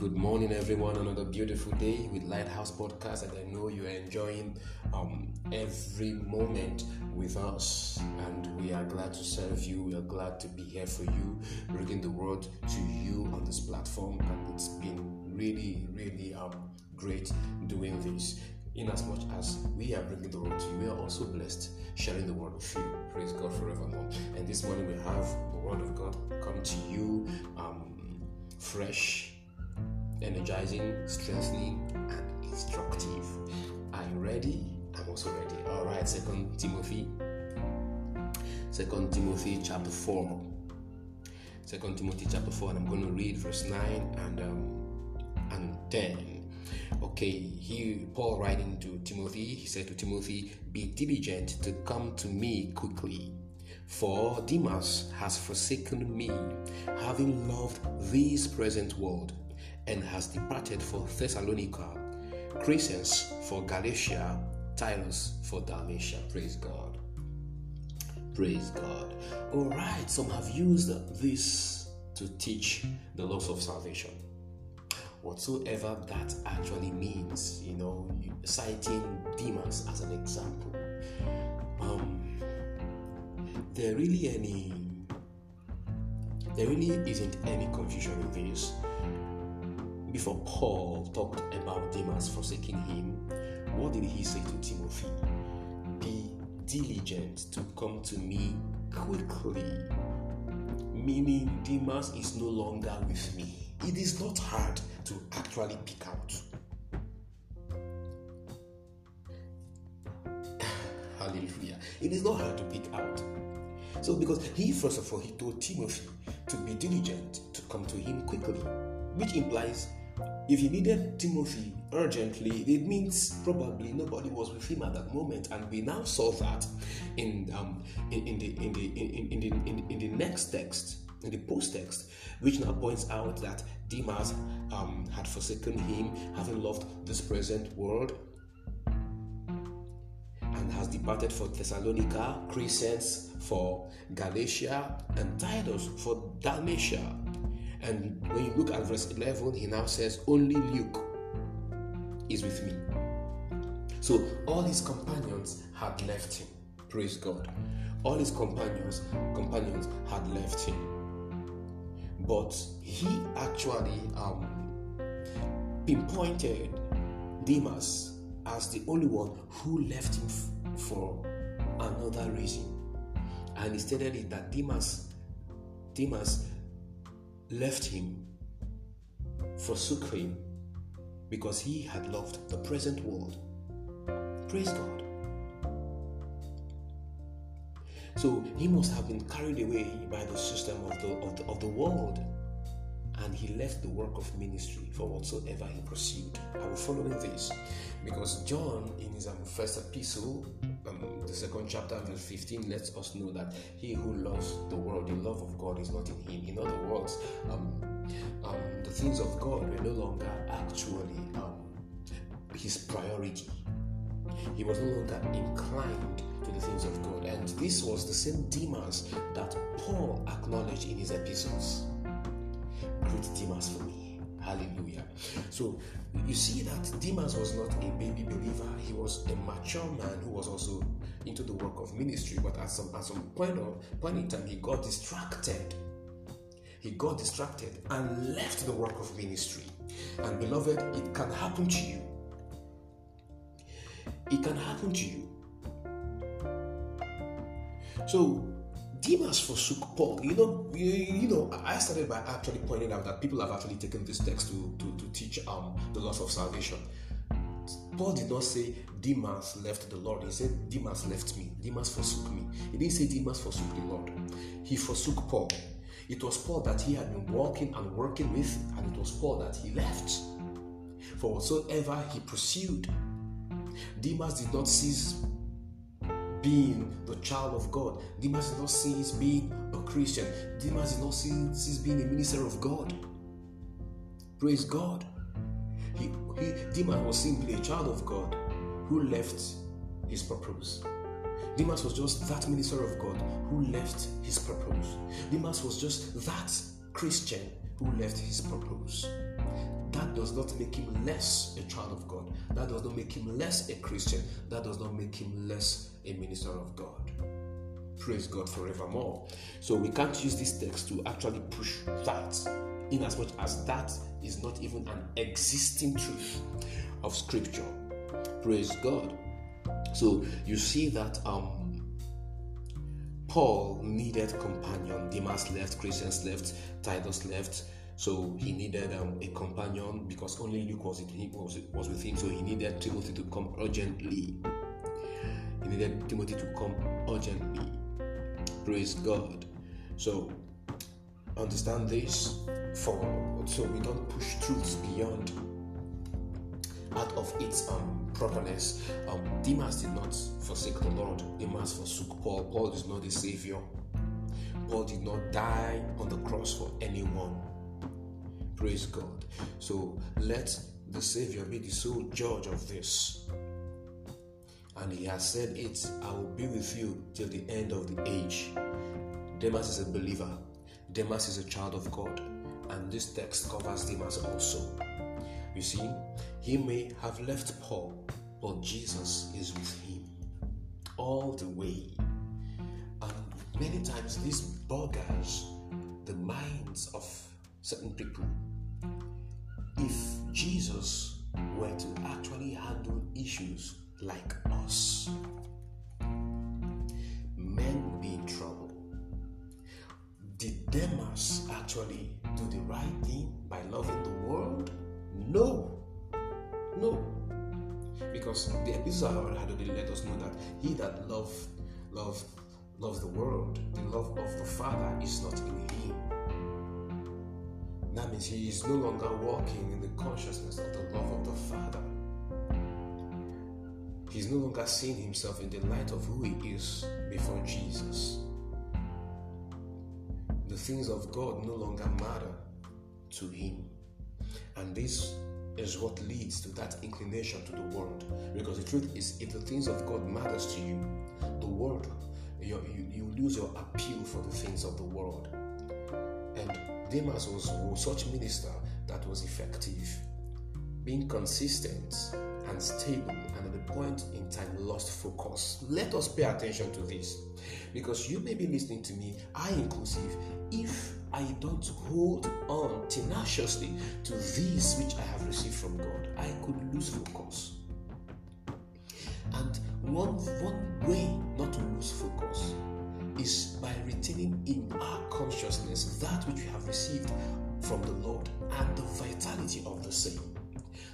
Good morning, everyone. Another beautiful day with Lighthouse Podcast, and I know you're enjoying um, every moment with us. And we are glad to serve you. We are glad to be here for you, bringing the word to you on this platform. And it's been really, really um, great doing this. In as much as we are bringing the word to you, we are also blessed sharing the word with you. Praise God forevermore. And this morning we have the word of God come to you um, fresh energizing, strengthening, and instructive. Are you ready? I'm also ready. All right, Second Timothy. Second Timothy chapter four. Second Timothy chapter four, and I'm going to read verse nine and um, and ten. Okay, he Paul writing to Timothy, he said to Timothy, "Be diligent to come to me quickly." For Demas has forsaken me, having loved this present world, and has departed for Thessalonica, Crescens for Galatia, Titus for Dalmatia. Praise God. Praise God. All right, some have used this to teach the laws of salvation. Whatsoever that actually means, you know, citing Demas as an example. Um, there really any there really isn't any confusion in this before Paul talked about Demas forsaking him, what did he say to Timothy? Be diligent to come to me quickly. Meaning, Demas is no longer with me. It is not hard to actually pick out. Hallelujah. It is not hard to pick out. So, because he, first of all, he told Timothy to be diligent to come to him quickly, which implies if he needed Timothy urgently, it means probably nobody was with him at that moment, and we now saw that in um, in, in, the in the in, in, in, in the next text, in the post text, which now points out that Demas um, had forsaken him, having loved this present world, and has departed for Thessalonica, Crescens for Galatia, and Titus for Dalmatia. And when you look at verse 11, he now says, Only Luke is with me. So all his companions had left him. Praise God. All his companions companions had left him. But he actually um, pinpointed Demas as the only one who left him f- for another reason. And he stated it that Demas Demas left him, forsook him, because he had loved the present world. Praise God. So he must have been carried away by the system of the, of the, of the world. And he left the work of ministry for whatsoever he pursued. I will follow in this because John, in his um, first epistle, um, the second chapter, verse 15, lets us know that he who loves the world, the love of God is not in him. In other words, um, um, the things of God were no longer actually um, his priority. He was no longer inclined to the things of God. And this was the same Demas that Paul acknowledged in his epistles. Great Demas for me. Hallelujah. So you see that Demas was not a baby believer, he was a mature man who was also into the work of ministry, but at some at some point of point in time he got distracted. He got distracted and left the work of ministry. And beloved, it can happen to you. It can happen to you. So Demas forsook Paul. You know, you, you, know, I started by actually pointing out that people have actually taken this text to, to, to teach um, the laws of salvation. Paul did not say Demas left the Lord. He said Demas left me. Demas forsook me. He didn't say Demas forsook the Lord. He forsook Paul. It was Paul that he had been walking and working with, and it was Paul that he left. For whatsoever he pursued, Demas did not cease being the child of God. Demas did not cease being a Christian. Demas did not cease being a minister of God. Praise God. He, he, Demas was simply a child of God who left his purpose. Demas was just that minister of God who left his purpose. Demas was just that Christian who left his purpose. That does not make him less a child of God. That does not make him less a Christian. That does not make him less a minister of God. Praise God forevermore. So we can't use this text to actually push that, in as much as that is not even an existing truth of Scripture. Praise God. So you see that um, Paul needed companion. Demas left, Crescens left, Titus left. So he needed um, a companion because only Luke was, was, with him. So he needed Timothy to come urgently. He needed Timothy to come urgently. Praise God. So understand this for so we don't push truths beyond out of its um, properness. Um, Demas did not forsake the Lord. Demas forsook Paul. Paul is not a savior. Paul did not die on the cross for anyone. Praise God. So let the Savior be the sole judge of this. And he has said it, I will be with you till the end of the age. Demas is a believer. Demas is a child of God. And this text covers Demas also. You see, he may have left Paul, but Jesus is with him all the way. And many times this boggers the minds of certain people. If Jesus were to actually handle issues like us, men would be in trouble. Did Demas actually do the right thing by loving the world? No. No. Because the epistle I had already let us know that he that love love loves the world, the love of the Father is not in him. That means he is no longer walking in the consciousness of the love of the Father. He's no longer seeing himself in the light of who he is before Jesus. The things of God no longer matter to him. And this is what leads to that inclination to the world. Because the truth is, if the things of God matters to you, the world, you, you, you lose your appeal for the things of the world. Demas was, was such minister that was effective, being consistent and stable, and at the point in time lost focus. Let us pay attention to this because you may be listening to me, I inclusive, if I don't hold on tenaciously to this which I have received from God, I could lose focus. And one, one way not to lose focus is by retaining in our consciousness that which we have received from the Lord and the vitality of the same.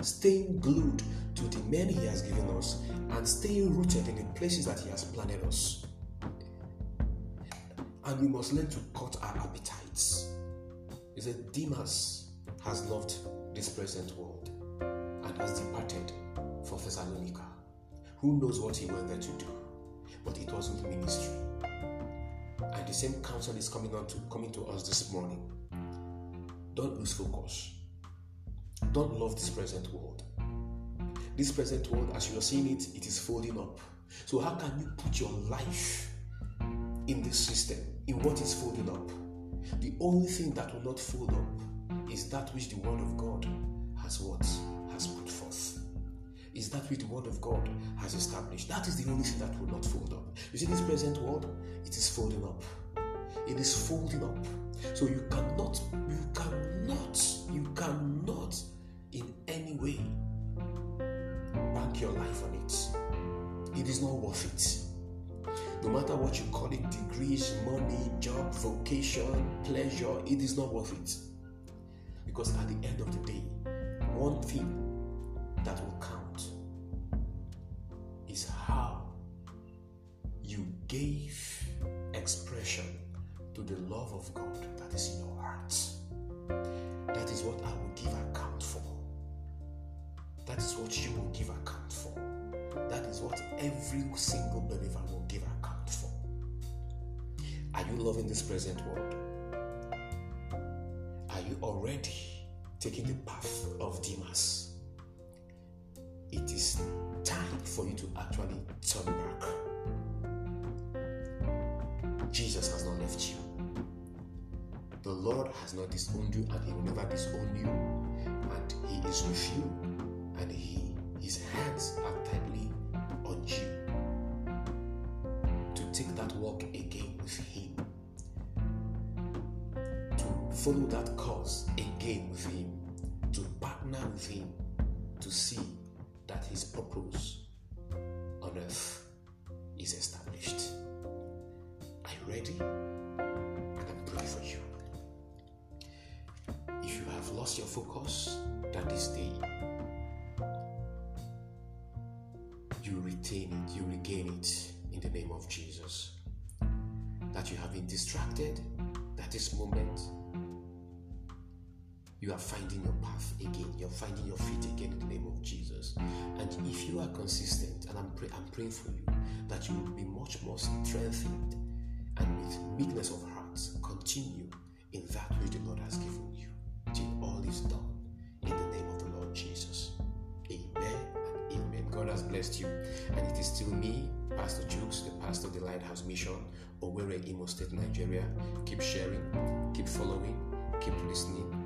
Staying glued to the men He has given us and staying rooted in the places that He has planted us. And we must learn to cut our appetites. He said, Demas has loved this present world and has departed for Thessalonica. Who knows what he went there to do? But it was with ministry. The same counsel is coming on to coming to us this morning. Don't lose focus. Don't love this present world. This present world, as you are seeing it, it is folding up. So how can you put your life in this system, in what is folding up? The only thing that will not fold up is that which the Word of God has what has put forth. Is that which the Word of God has established. That is the only thing that will not fold up. You see, this present world, it is folding up. It is folding up. So you cannot, you cannot, you cannot in any way bank your life on it. It is not worth it no matter what you call it degrees, money, job, vocation, pleasure it is not worth it. Because at the end of the day, one thing that will count is how you gave the love of God that is in your heart. That is what I will give account for. That is what you will give account for. That is what every single believer will give account for. Are you loving this present world? Are you already taking the path of Demas? It is time for you to actually turn back. Jesus has not left you. The Lord has not disowned you and He will never disown you. and He is with you, and He His hands are tightly on you to take that walk again with Him, to follow that course again with Him, to partner with Him, to see that His purpose on earth is established. Are you ready? And I'm praying for you. Have lost your focus, that this day you retain it, you regain it in the name of Jesus. That you have been distracted, that this moment you are finding your path again. You're finding your feet again in the name of Jesus. And if you are consistent, and I'm, pray, I'm praying for you, that you will be much more strengthened and with meekness of heart, continue in that which the Lord has given has blessed you. And it is still me, Pastor Jukes, the pastor of the Lighthouse Mission, Owerri, Imo State, Nigeria. Keep sharing, keep following, keep listening